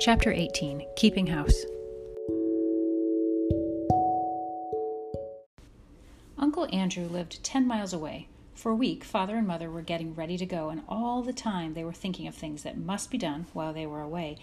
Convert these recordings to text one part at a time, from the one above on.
Chapter 18 Keeping House. Uncle Andrew lived 10 miles away. For a week, father and mother were getting ready to go, and all the time they were thinking of things that must be done while they were away.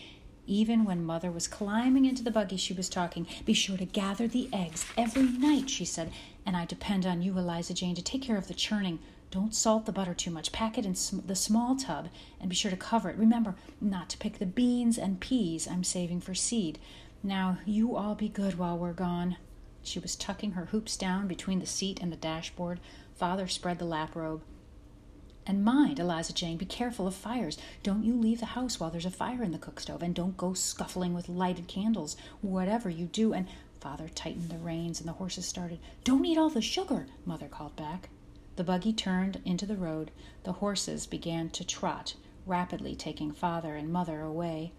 Even when mother was climbing into the buggy, she was talking. Be sure to gather the eggs every night, she said, and I depend on you, Eliza Jane, to take care of the churning. Don't salt the butter too much. Pack it in sm- the small tub and be sure to cover it. Remember not to pick the beans and peas I'm saving for seed. Now, you all be good while we're gone. She was tucking her hoops down between the seat and the dashboard. Father spread the lap robe. And mind, Eliza Jane, be careful of fires. Don't you leave the house while there's a fire in the cook stove, and don't go scuffling with lighted candles, whatever you do. And father tightened the reins, and the horses started. Don't eat all the sugar, mother called back. The buggy turned into the road. The horses began to trot, rapidly taking father and mother away.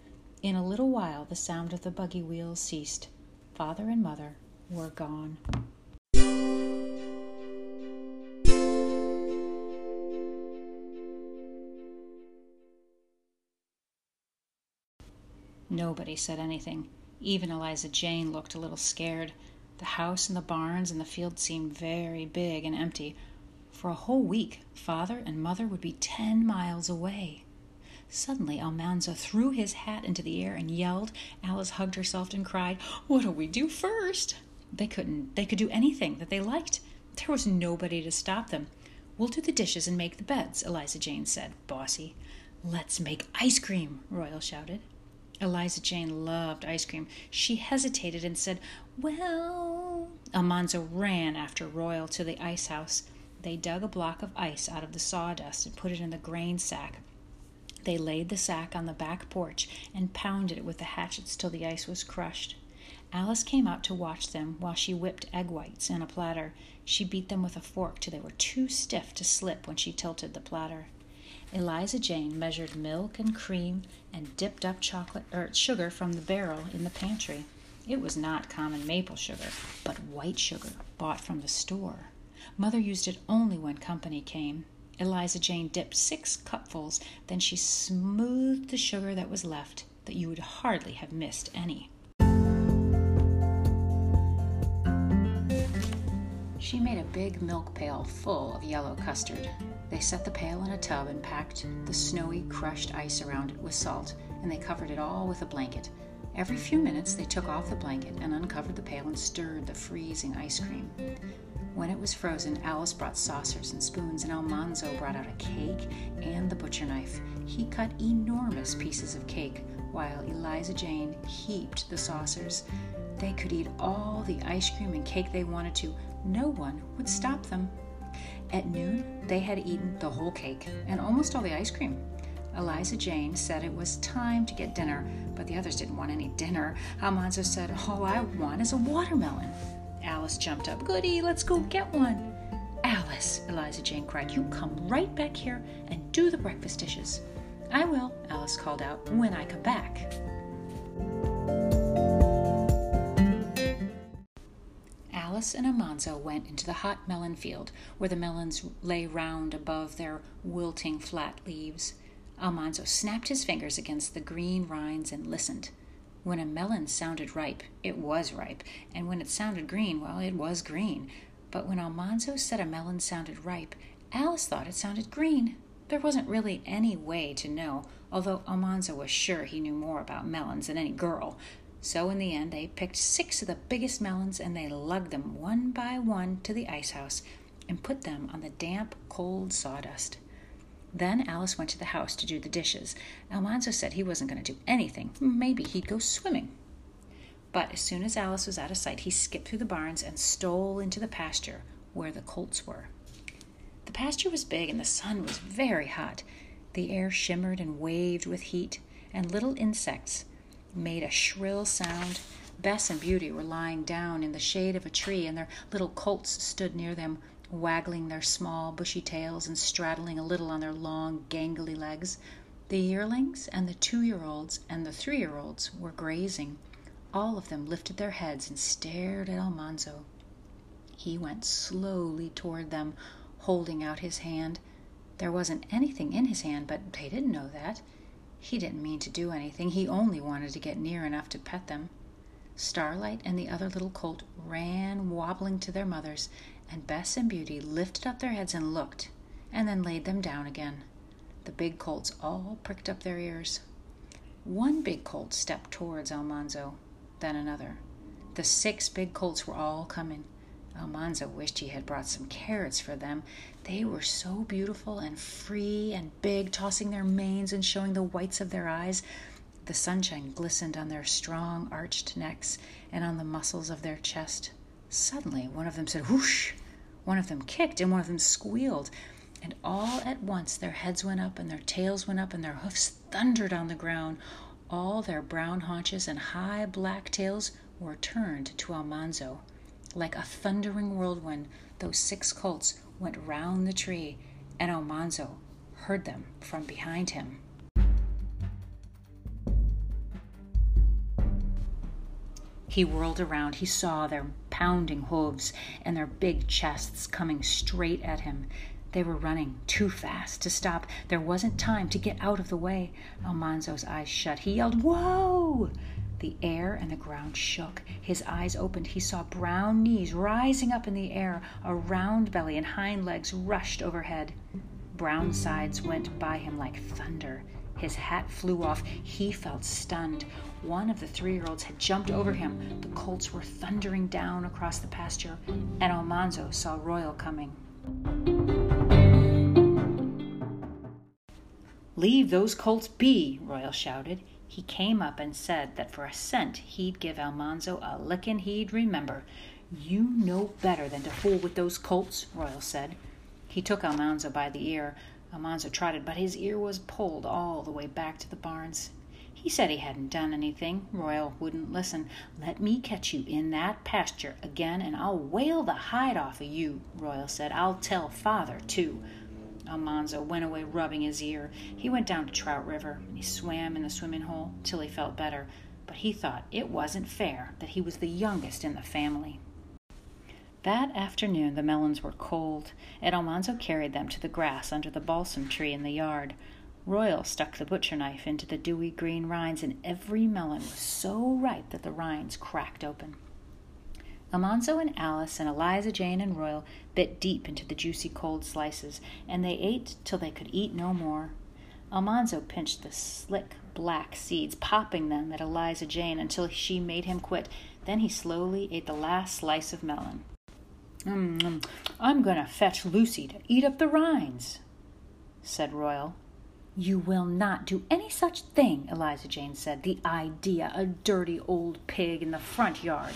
In a little while, the sound of the buggy wheels ceased. Father and mother were gone. Nobody said anything. Even Eliza Jane looked a little scared. The house and the barns and the field seemed very big and empty. For a whole week, father and mother would be ten miles away. Suddenly, Almanzo threw his hat into the air and yelled. Alice hugged herself and cried, What'll we do first? They couldn't, they could do anything that they liked. There was nobody to stop them. We'll do the dishes and make the beds, Eliza Jane said, bossy. Let's make ice cream, Royal shouted. Eliza Jane loved ice cream. She hesitated and said, Well. Almanzo ran after Royal to the ice house. They dug a block of ice out of the sawdust and put it in the grain sack. They laid the sack on the back porch and pounded it with the hatchets till the ice was crushed. Alice came out to watch them while she whipped egg whites in a platter. She beat them with a fork till they were too stiff to slip when she tilted the platter. Eliza Jane measured milk and cream and dipped up chocolate or sugar from the barrel in the pantry. It was not common maple sugar, but white sugar bought from the store. Mother used it only when company came. Eliza Jane dipped six cupfuls, then she smoothed the sugar that was left, that you would hardly have missed any. She made a big milk pail full of yellow custard. They set the pail in a tub and packed the snowy, crushed ice around it with salt, and they covered it all with a blanket. Every few minutes, they took off the blanket and uncovered the pail and stirred the freezing ice cream. When it was frozen, Alice brought saucers and spoons, and Almanzo brought out a cake and the butcher knife. He cut enormous pieces of cake, while Eliza Jane heaped the saucers. They could eat all the ice cream and cake they wanted to. No one would stop them. At noon, they had eaten the whole cake and almost all the ice cream. Eliza Jane said it was time to get dinner, but the others didn't want any dinner. Almanzo said, All I want is a watermelon. Alice jumped up. Goody, let's go get one. Alice, Eliza Jane cried, you come right back here and do the breakfast dishes. I will, Alice called out, when I come back. Alice and Almanzo went into the hot melon field, where the melons lay round above their wilting flat leaves. Almanzo snapped his fingers against the green rinds and listened. When a melon sounded ripe, it was ripe, and when it sounded green, well, it was green. But when Almanzo said a melon sounded ripe, Alice thought it sounded green. There wasn't really any way to know, although Almanzo was sure he knew more about melons than any girl. So in the end, they picked six of the biggest melons and they lugged them one by one to the ice house and put them on the damp, cold sawdust. Then Alice went to the house to do the dishes. Almanzo said he wasn't going to do anything. Maybe he'd go swimming. But as soon as Alice was out of sight, he skipped through the barns and stole into the pasture where the colts were. The pasture was big and the sun was very hot. The air shimmered and waved with heat, and little insects made a shrill sound. Bess and Beauty were lying down in the shade of a tree, and their little colts stood near them, waggling their small bushy tails and straddling a little on their long gangly legs. The yearlings and the two year olds and the three year olds were grazing. All of them lifted their heads and stared at Almanzo. He went slowly toward them, holding out his hand. There wasn't anything in his hand, but they didn't know that. He didn't mean to do anything, he only wanted to get near enough to pet them. Starlight and the other little colt ran wobbling to their mothers, and Bess and Beauty lifted up their heads and looked, and then laid them down again. The big colts all pricked up their ears. One big colt stepped towards Almanzo, then another. The six big colts were all coming. Almanzo wished he had brought some carrots for them. They were so beautiful and free and big, tossing their manes and showing the whites of their eyes. The sunshine glistened on their strong, arched necks and on the muscles of their chest. Suddenly, one of them said, whoosh! One of them kicked and one of them squealed. And all at once their heads went up and their tails went up and their hoofs thundered on the ground. All their brown haunches and high black tails were turned to Almanzo. Like a thundering whirlwind, those six colts went round the tree, and Almanzo heard them from behind him. He whirled around. He saw their pounding hooves and their big chests coming straight at him. They were running too fast to stop. There wasn't time to get out of the way. Almanzo's eyes shut. He yelled, Whoa! The air and the ground shook. His eyes opened. He saw brown knees rising up in the air. A round belly and hind legs rushed overhead. Brown sides went by him like thunder. His hat flew off. He felt stunned. One of the three year olds had jumped over him. The colts were thundering down across the pasture, and Almanzo saw Royal coming. Leave those colts be, Royal shouted. He came up and said that for a cent he'd give Almanzo a lickin' he'd remember. You know better than to fool with those colts, Royal said. He took Almanzo by the ear. Almanzo trotted, but his ear was pulled all the way back to the barns. He said he hadn't done anything. Royal wouldn't listen. Let me catch you in that pasture again, and I'll whale the hide off of you, Royal said. I'll tell father, too. Almanzo went away rubbing his ear. He went down to Trout River. And he swam in the swimming hole till he felt better, but he thought it wasn't fair that he was the youngest in the family. That afternoon the melons were cold, and Almanzo carried them to the grass under the balsam tree in the yard. Royal stuck the butcher knife into the dewy green rinds, and every melon was so ripe that the rinds cracked open. Almanzo and Alice and Eliza Jane and Royal bit deep into the juicy cold slices, and they ate till they could eat no more. Almanzo pinched the slick black seeds, popping them at Eliza Jane until she made him quit. Then he slowly ate the last slice of melon. Mm, I'm going to fetch Lucy to eat up the rinds, said Royal. You will not do any such thing, Eliza Jane said. The idea, a dirty old pig in the front yard.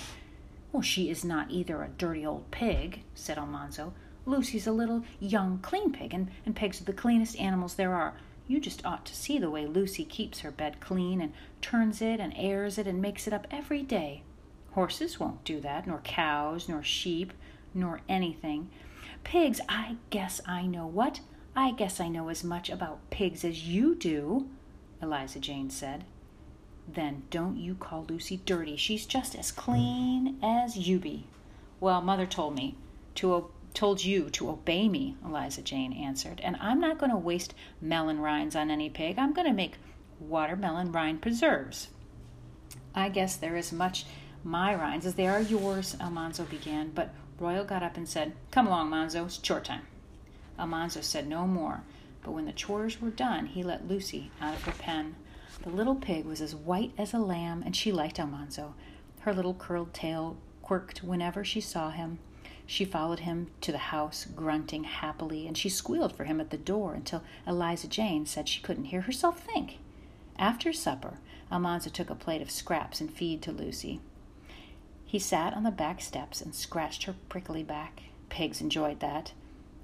Well, she is not either a dirty old pig, said Almanzo. Lucy's a little young, clean pig, and, and pigs are the cleanest animals there are. You just ought to see the way Lucy keeps her bed clean and turns it and airs it and makes it up every day. Horses won't do that, nor cows, nor sheep, nor anything. Pigs, I guess I know what? I guess I know as much about pigs as you do, Eliza Jane said. Then don't you call Lucy dirty. She's just as clean as you be. Well, mother told me to told you to obey me, Eliza Jane answered, and I'm not going to waste melon rinds on any pig. I'm going to make watermelon rind preserves. I guess they're as much my rinds as they are yours, Almanzo began, but Royal got up and said, Come along, Manzo, it's chore time. Almanzo said no more, but when the chores were done, he let Lucy out of her pen. The little pig was as white as a lamb, and she liked Almanzo. Her little curled tail quirked whenever she saw him. She followed him to the house, grunting happily, and she squealed for him at the door until Eliza Jane said she couldn't hear herself think. After supper, Almanzo took a plate of scraps and feed to Lucy. He sat on the back steps and scratched her prickly back. Pigs enjoyed that.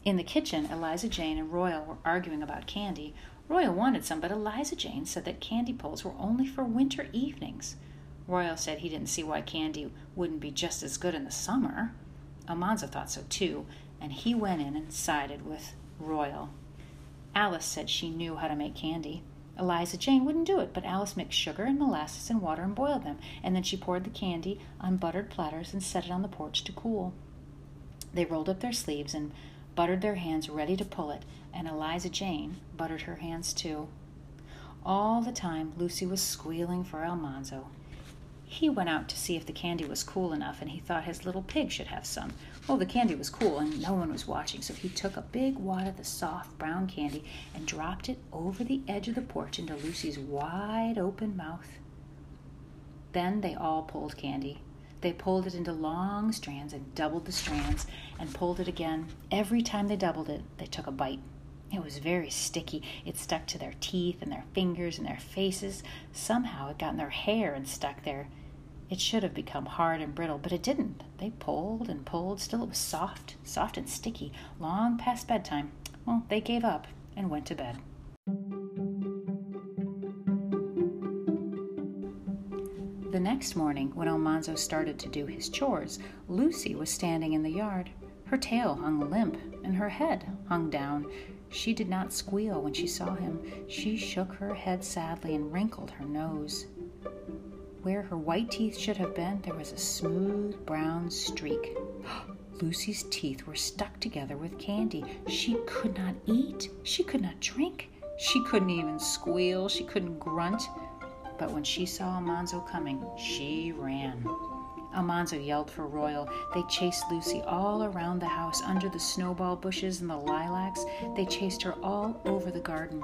In the kitchen, Eliza Jane and Royal were arguing about candy, Royal wanted some, but Eliza Jane said that candy poles were only for winter evenings. Royal said he didn't see why candy wouldn't be just as good in the summer. Almanzo thought so too, and he went in and sided with Royal. Alice said she knew how to make candy. Eliza Jane wouldn't do it, but Alice mixed sugar and molasses and water and boiled them, and then she poured the candy on buttered platters and set it on the porch to cool. They rolled up their sleeves and buttered their hands ready to pull it, and Eliza Jane buttered her hands too. All the time, Lucy was squealing for Almanzo. He went out to see if the candy was cool enough, and he thought his little pig should have some. Well, the candy was cool, and no one was watching, so he took a big wad of the soft brown candy and dropped it over the edge of the porch into Lucy's wide open mouth. Then they all pulled candy. They pulled it into long strands and doubled the strands and pulled it again. Every time they doubled it, they took a bite. It was very sticky. It stuck to their teeth and their fingers and their faces. Somehow it got in their hair and stuck there. It should have become hard and brittle, but it didn't. They pulled and pulled. Still, it was soft, soft and sticky, long past bedtime. Well, they gave up and went to bed. Next morning, when Almanzo started to do his chores, Lucy was standing in the yard. Her tail hung limp, and her head hung down. She did not squeal when she saw him. She shook her head sadly and wrinkled her nose. Where her white teeth should have been, there was a smooth brown streak. Lucy's teeth were stuck together with candy. She could not eat. She could not drink. She couldn't even squeal. She couldn't grunt. But when she saw Almanzo coming, she ran. Almanzo yelled for Royal. They chased Lucy all around the house, under the snowball bushes and the lilacs. They chased her all over the garden.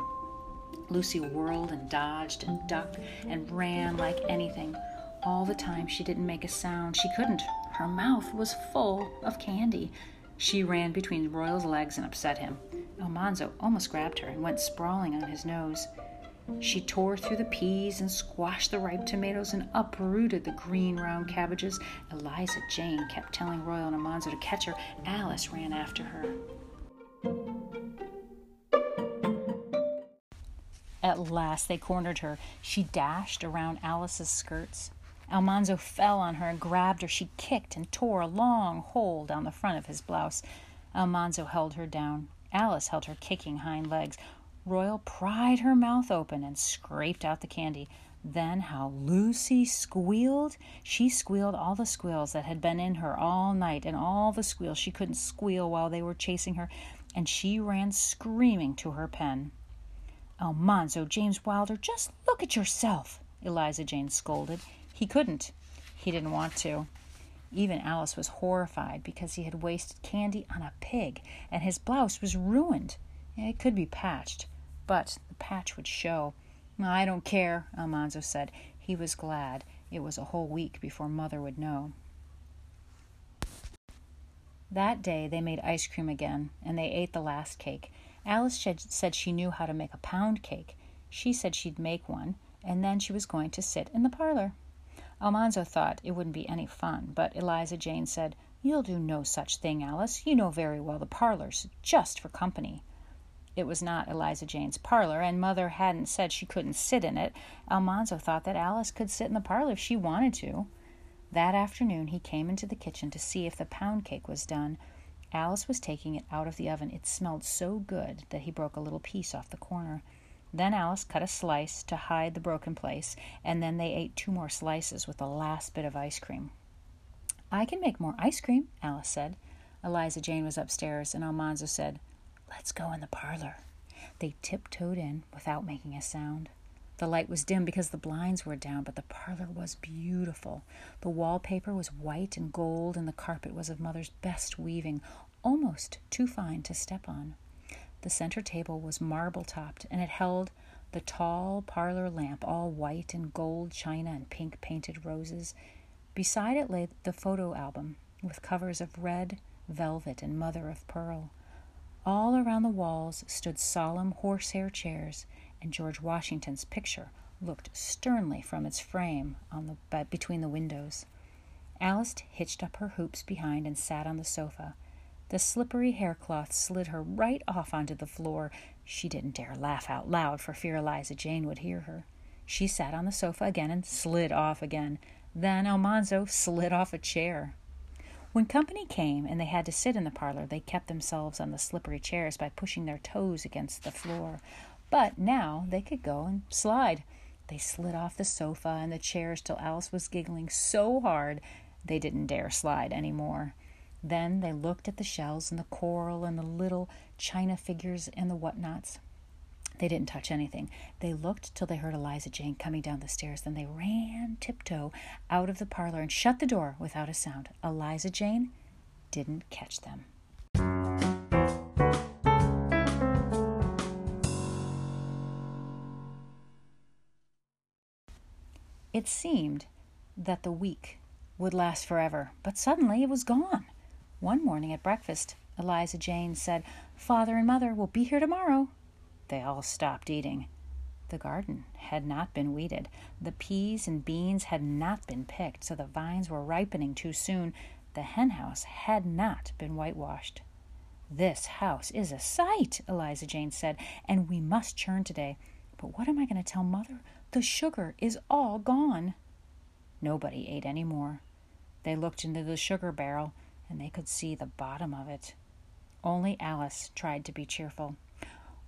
Lucy whirled and dodged and ducked and ran like anything. All the time she didn't make a sound. She couldn't. Her mouth was full of candy. She ran between Royal's legs and upset him. Almanzo almost grabbed her and went sprawling on his nose. She tore through the peas and squashed the ripe tomatoes and uprooted the green round cabbages. Eliza Jane kept telling Royal and Almanzo to catch her. Alice ran after her. At last they cornered her. She dashed around Alice's skirts. Almanzo fell on her and grabbed her. She kicked and tore a long hole down the front of his blouse. Almanzo held her down. Alice held her kicking hind legs. Royal pried her mouth open and scraped out the candy. Then how Lucy squealed! She squealed all the squeals that had been in her all night, and all the squeals she couldn't squeal while they were chasing her, and she ran screaming to her pen. Almanzo James Wilder, just look at yourself, Eliza Jane scolded. He couldn't. He didn't want to. Even Alice was horrified because he had wasted candy on a pig, and his blouse was ruined. It could be patched, but the patch would show. I don't care, Almanzo said. He was glad it was a whole week before Mother would know. That day they made ice cream again, and they ate the last cake. Alice said she knew how to make a pound cake. She said she'd make one, and then she was going to sit in the parlor. Almanzo thought it wouldn't be any fun, but Eliza Jane said, You'll do no such thing, Alice. You know very well the parlor's just for company. It was not Eliza Jane's parlor, and Mother hadn't said she couldn't sit in it. Almanzo thought that Alice could sit in the parlor if she wanted to. That afternoon he came into the kitchen to see if the pound cake was done. Alice was taking it out of the oven. It smelled so good that he broke a little piece off the corner. Then Alice cut a slice to hide the broken place, and then they ate two more slices with the last bit of ice cream. I can make more ice cream, Alice said. Eliza Jane was upstairs, and Almanzo said, Let's go in the parlor. They tiptoed in without making a sound. The light was dim because the blinds were down, but the parlor was beautiful. The wallpaper was white and gold, and the carpet was of Mother's best weaving, almost too fine to step on. The center table was marble topped, and it held the tall parlor lamp, all white and gold china and pink painted roses. Beside it lay the photo album, with covers of red velvet and mother of pearl. All around the walls stood solemn horsehair chairs, and George Washington's picture looked sternly from its frame on the between the windows. Alice hitched up her hoops behind and sat on the sofa. The slippery haircloth slid her right off onto the floor. She didn't dare laugh out loud for fear Eliza Jane would hear her. She sat on the sofa again and slid off again. Then Almanzo slid off a chair. When company came and they had to sit in the parlor, they kept themselves on the slippery chairs by pushing their toes against the floor. But now they could go and slide. They slid off the sofa and the chairs till Alice was giggling so hard they didn't dare slide any more. Then they looked at the shells and the coral and the little china figures and the whatnots. They didn't touch anything. They looked till they heard Eliza Jane coming down the stairs. Then they ran tiptoe out of the parlor and shut the door without a sound. Eliza Jane didn't catch them. It seemed that the week would last forever, but suddenly it was gone. One morning at breakfast, Eliza Jane said, Father and Mother will be here tomorrow. They all stopped eating. The garden had not been weeded. The peas and beans had not been picked, so the vines were ripening too soon. The hen house had not been whitewashed. This house is a sight, Eliza Jane said, and we must churn today. But what am I going to tell Mother? The sugar is all gone. Nobody ate any more. They looked into the sugar barrel, and they could see the bottom of it. Only Alice tried to be cheerful.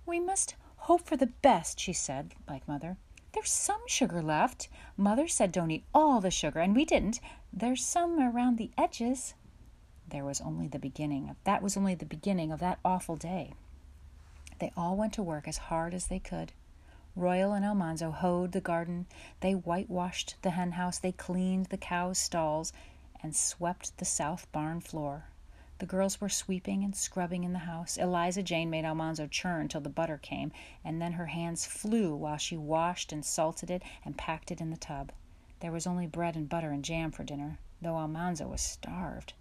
We must hope for the best, she said, like Mother. There's some sugar left. Mother said don't eat all the sugar, and we didn't. There's some around the edges. There was only the beginning. That was only the beginning of that awful day. They all went to work as hard as they could. Royal and Almanzo hoed the garden. They whitewashed the hen house. They cleaned the cows' stalls and swept the south barn floor. The girls were sweeping and scrubbing in the house. Eliza Jane made Almanzo churn till the butter came, and then her hands flew while she washed and salted it and packed it in the tub. There was only bread and butter and jam for dinner, though Almanzo was starved.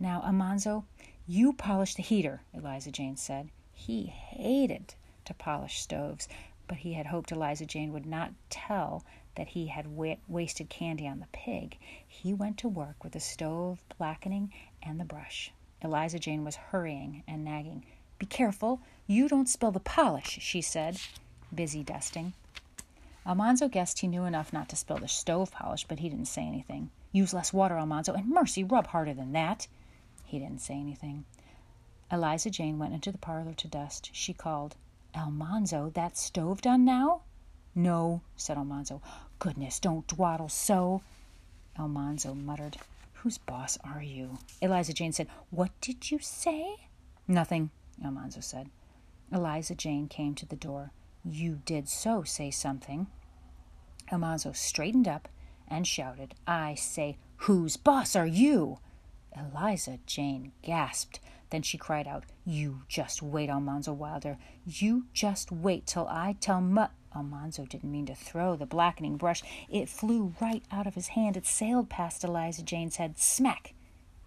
Now, Almanzo, you polish the heater, Eliza Jane said. He hated to polish stoves, but he had hoped Eliza Jane would not tell that he had wa- wasted candy on the pig. He went to work with the stove blackening and the brush. Eliza Jane was hurrying and nagging. Be careful, you don't spill the polish, she said, busy dusting. Almanzo guessed he knew enough not to spill the stove polish, but he didn't say anything. Use less water, Almanzo, and mercy, rub harder than that. He didn't say anything. Eliza Jane went into the parlor to dust. She called, Almanzo, that stove done now? No, said Almanzo. Goodness, don't dwaddle so. Almanzo muttered, Whose boss are you? Eliza Jane said, What did you say? Nothing, Almanzo said. Eliza Jane came to the door. You did so say something. Almanzo straightened up and shouted, I say, Whose boss are you? Eliza Jane gasped. Then she cried out, You just wait, Almanzo Wilder. You just wait till I tell Mu. Almanzo didn't mean to throw the blackening brush. It flew right out of his hand. It sailed past Eliza Jane's head. Smack!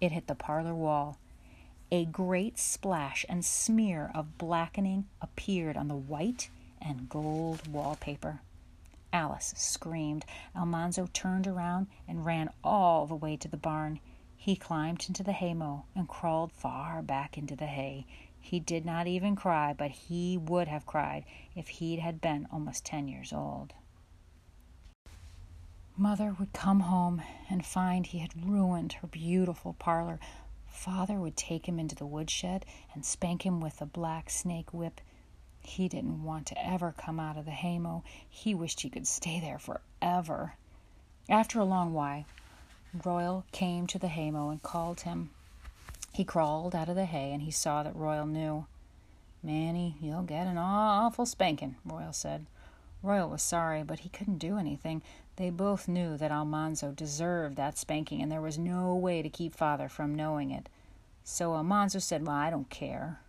It hit the parlor wall. A great splash and smear of blackening appeared on the white and gold wallpaper. Alice screamed. Almanzo turned around and ran all the way to the barn. He climbed into the haymow and crawled far back into the hay. He did not even cry, but he would have cried if he had been almost ten years old. Mother would come home and find he had ruined her beautiful parlor. Father would take him into the woodshed and spank him with a black snake whip. He didn't want to ever come out of the haymow. He wished he could stay there forever. After a long while, Royal came to the haymow and called him. He crawled out of the hay and he saw that Royal knew. Manny, you'll get an awful spanking, Royal said. Royal was sorry, but he couldn't do anything. They both knew that Almanzo deserved that spanking, and there was no way to keep father from knowing it. So Almanzo said, Well, I don't care.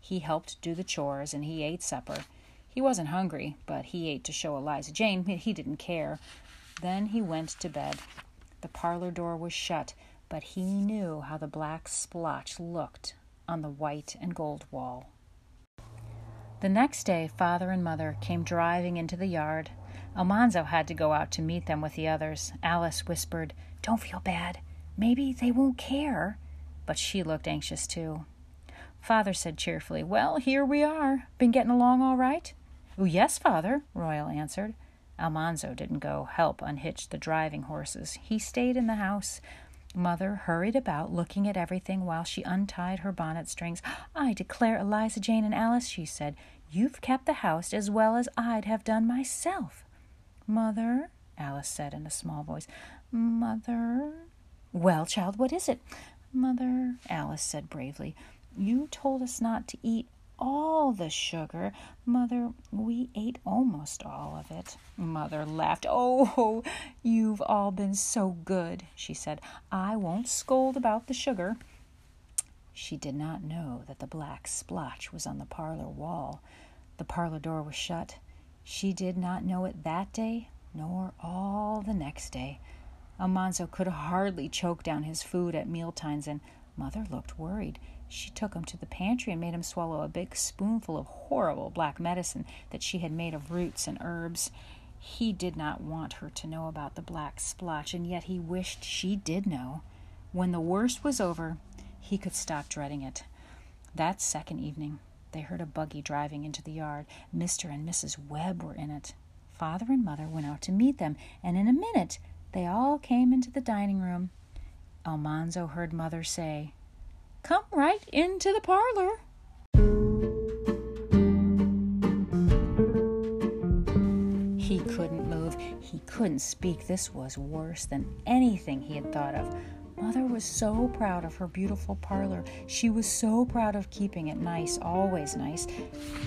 He helped do the chores and he ate supper. He wasn't hungry, but he ate to show Eliza Jane he didn't care. Then he went to bed. The parlor door was shut, but he knew how the black splotch looked on the white and gold wall. The next day, father and mother came driving into the yard. Almanzo had to go out to meet them with the others. Alice whispered, Don't feel bad. Maybe they won't care. But she looked anxious too. Father said cheerfully, Well, here we are. Been getting along all right? Oh, yes, father, Royal answered. Almanzo didn't go help unhitch the driving horses. He stayed in the house. Mother hurried about, looking at everything while she untied her bonnet strings. I declare, Eliza Jane and Alice, she said, you've kept the house as well as I'd have done myself. Mother, Alice said in a small voice, Mother. Well, child, what is it? Mother, Alice said bravely, you told us not to eat all the sugar. Mother, we ate almost all of it. Mother laughed. Oh, you've all been so good, she said. I won't scold about the sugar. She did not know that the black splotch was on the parlor wall. The parlor door was shut. She did not know it that day, nor all the next day. Almanzo could hardly choke down his food at mealtimes, and Mother looked worried. She took him to the pantry and made him swallow a big spoonful of horrible black medicine that she had made of roots and herbs. He did not want her to know about the black splotch, and yet he wished she did know. When the worst was over, he could stop dreading it. That second evening, they heard a buggy driving into the yard. Mr. and Mrs. Webb were in it. Father and Mother went out to meet them, and in a minute they all came into the dining room. Almanzo heard Mother say, Come right into the parlor. He couldn't move. He couldn't speak. This was worse than anything he had thought of. Mother was so proud of her beautiful parlor. She was so proud of keeping it nice, always nice.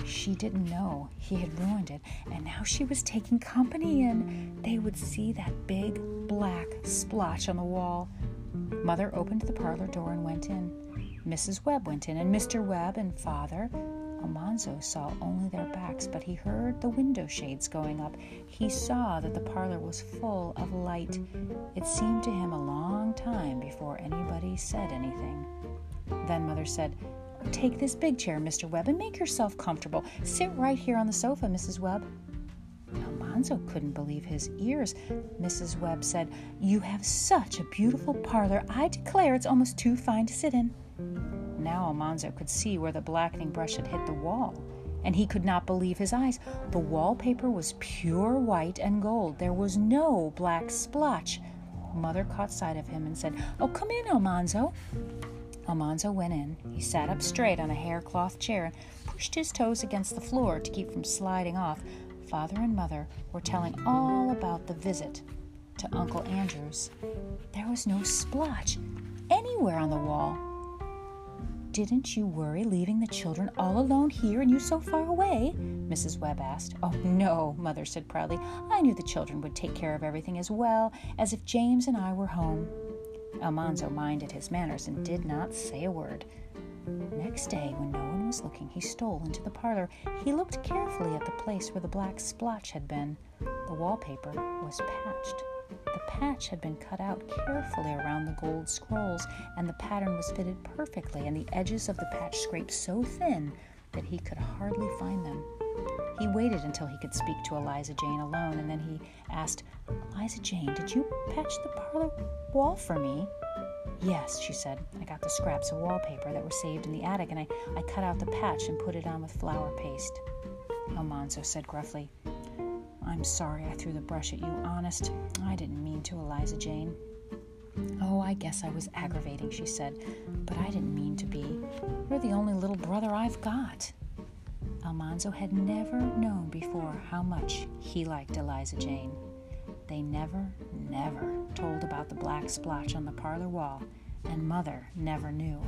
She didn't know he had ruined it, and now she was taking company in. They would see that big black splotch on the wall. Mother opened the parlor door and went in. Mrs. Webb went in, and Mr. Webb and father. Almanzo saw only their backs, but he heard the window shades going up. He saw that the parlor was full of light. It seemed to him a long time before anybody said anything. Then Mother said, Take this big chair, Mr. Webb, and make yourself comfortable. Sit right here on the sofa, Mrs. Webb. Almanzo couldn't believe his ears. Mrs. Webb said, You have such a beautiful parlor. I declare it's almost too fine to sit in. Now Almanzo could see where the blackening brush had hit the wall, and he could not believe his eyes. The wallpaper was pure white and gold. There was no black splotch. Mother caught sight of him and said, Oh, come in, Almanzo. Almanzo went in. He sat up straight on a haircloth chair and pushed his toes against the floor to keep from sliding off. Father and Mother were telling all about the visit to Uncle Andrew's. There was no splotch anywhere on the wall. Didn't you worry leaving the children all alone here and you so far away? Mrs. Webb asked. Oh, no, Mother said proudly. I knew the children would take care of everything as well as if James and I were home. Almanzo minded his manners and did not say a word. Next day, when no one was looking, he stole into the parlor. He looked carefully at the place where the black splotch had been. The wallpaper was patched. The patch had been cut out carefully around the gold scrolls, and the pattern was fitted perfectly, and the edges of the patch scraped so thin that he could hardly find them. He waited until he could speak to Eliza Jane alone, and then he asked, Eliza Jane, did you patch the parlor wall for me? Yes, she said. I got the scraps of wallpaper that were saved in the attic, and I, I cut out the patch and put it on with flour paste. Almanzo said gruffly, I'm sorry I threw the brush at you, honest. I didn't mean to, Eliza Jane. Oh, I guess I was aggravating, she said, but I didn't mean to be. You're the only little brother I've got. Almanzo had never known before how much he liked Eliza Jane. They never, never told about the black splotch on the parlor wall, and Mother never knew.